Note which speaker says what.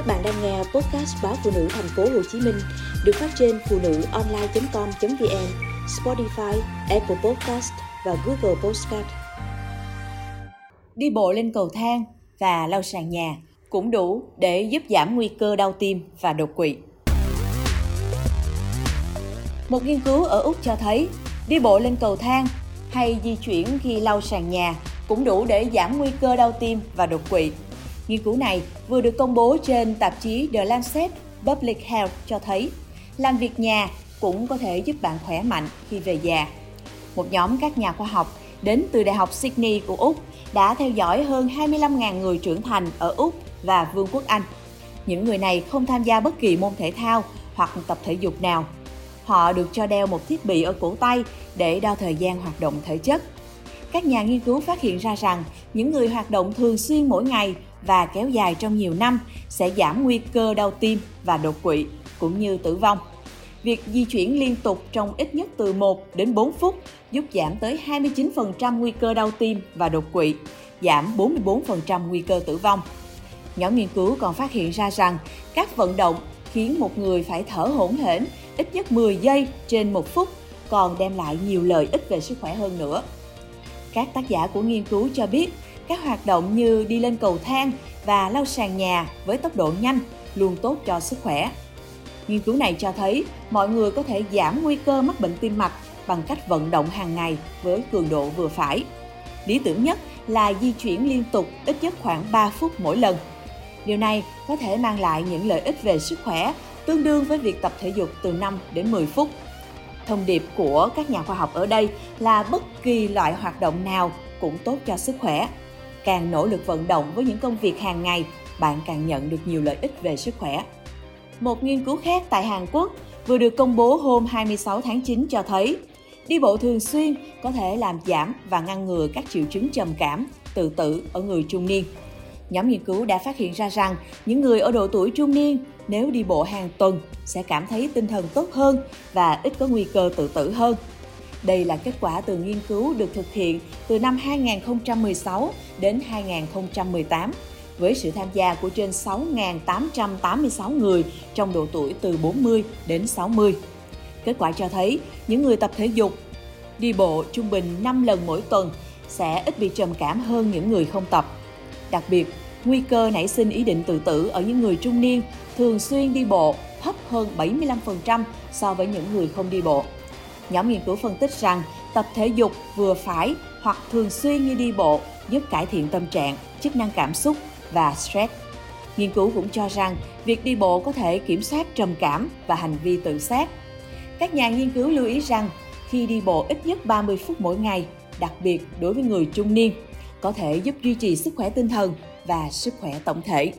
Speaker 1: Các bạn đang nghe podcast báo phụ nữ thành phố Hồ Chí Minh được phát trên phụ nữ online.com.vn, Spotify, Apple Podcast và Google Podcast.
Speaker 2: Đi bộ lên cầu thang và lau sàn nhà cũng đủ để giúp giảm nguy cơ đau tim và đột quỵ. Một nghiên cứu ở Úc cho thấy đi bộ lên cầu thang hay di chuyển khi lau sàn nhà cũng đủ để giảm nguy cơ đau tim và đột quỵ. Nghiên cứu này vừa được công bố trên tạp chí The Lancet Public Health cho thấy, làm việc nhà cũng có thể giúp bạn khỏe mạnh khi về già. Một nhóm các nhà khoa học đến từ Đại học Sydney của Úc đã theo dõi hơn 25.000 người trưởng thành ở Úc và Vương quốc Anh. Những người này không tham gia bất kỳ môn thể thao hoặc tập thể dục nào. Họ được cho đeo một thiết bị ở cổ tay để đo thời gian hoạt động thể chất. Các nhà nghiên cứu phát hiện ra rằng những người hoạt động thường xuyên mỗi ngày và kéo dài trong nhiều năm sẽ giảm nguy cơ đau tim và đột quỵ cũng như tử vong. Việc di chuyển liên tục trong ít nhất từ 1 đến 4 phút giúp giảm tới 29% nguy cơ đau tim và đột quỵ, giảm 44% nguy cơ tử vong. Nhóm nghiên cứu còn phát hiện ra rằng các vận động khiến một người phải thở hổn hển ít nhất 10 giây trên một phút còn đem lại nhiều lợi ích về sức khỏe hơn nữa. Các tác giả của nghiên cứu cho biết các hoạt động như đi lên cầu thang và lau sàn nhà với tốc độ nhanh, luôn tốt cho sức khỏe. Nghiên cứu này cho thấy mọi người có thể giảm nguy cơ mắc bệnh tim mạch bằng cách vận động hàng ngày với cường độ vừa phải. Lý tưởng nhất là di chuyển liên tục ít nhất khoảng 3 phút mỗi lần. Điều này có thể mang lại những lợi ích về sức khỏe, tương đương với việc tập thể dục từ 5 đến 10 phút. Thông điệp của các nhà khoa học ở đây là bất kỳ loại hoạt động nào cũng tốt cho sức khỏe. Càng nỗ lực vận động với những công việc hàng ngày, bạn càng nhận được nhiều lợi ích về sức khỏe. Một nghiên cứu khác tại Hàn Quốc vừa được công bố hôm 26 tháng 9 cho thấy đi bộ thường xuyên có thể làm giảm và ngăn ngừa các triệu chứng trầm cảm, tự tử ở người trung niên. Nhóm nghiên cứu đã phát hiện ra rằng những người ở độ tuổi trung niên nếu đi bộ hàng tuần sẽ cảm thấy tinh thần tốt hơn và ít có nguy cơ tự tử hơn. Đây là kết quả từ nghiên cứu được thực hiện từ năm 2016 đến 2018 với sự tham gia của trên 6.886 người trong độ tuổi từ 40 đến 60. Kết quả cho thấy những người tập thể dục đi bộ trung bình 5 lần mỗi tuần sẽ ít bị trầm cảm hơn những người không tập. Đặc biệt, nguy cơ nảy sinh ý định tự tử ở những người trung niên thường xuyên đi bộ thấp hơn 75% so với những người không đi bộ. Nhóm nghiên cứu phân tích rằng tập thể dục vừa phải hoặc thường xuyên như đi bộ giúp cải thiện tâm trạng, chức năng cảm xúc và stress. Nghiên cứu cũng cho rằng việc đi bộ có thể kiểm soát trầm cảm và hành vi tự sát. Các nhà nghiên cứu lưu ý rằng khi đi bộ ít nhất 30 phút mỗi ngày, đặc biệt đối với người trung niên, có thể giúp duy trì sức khỏe tinh thần và sức khỏe tổng thể.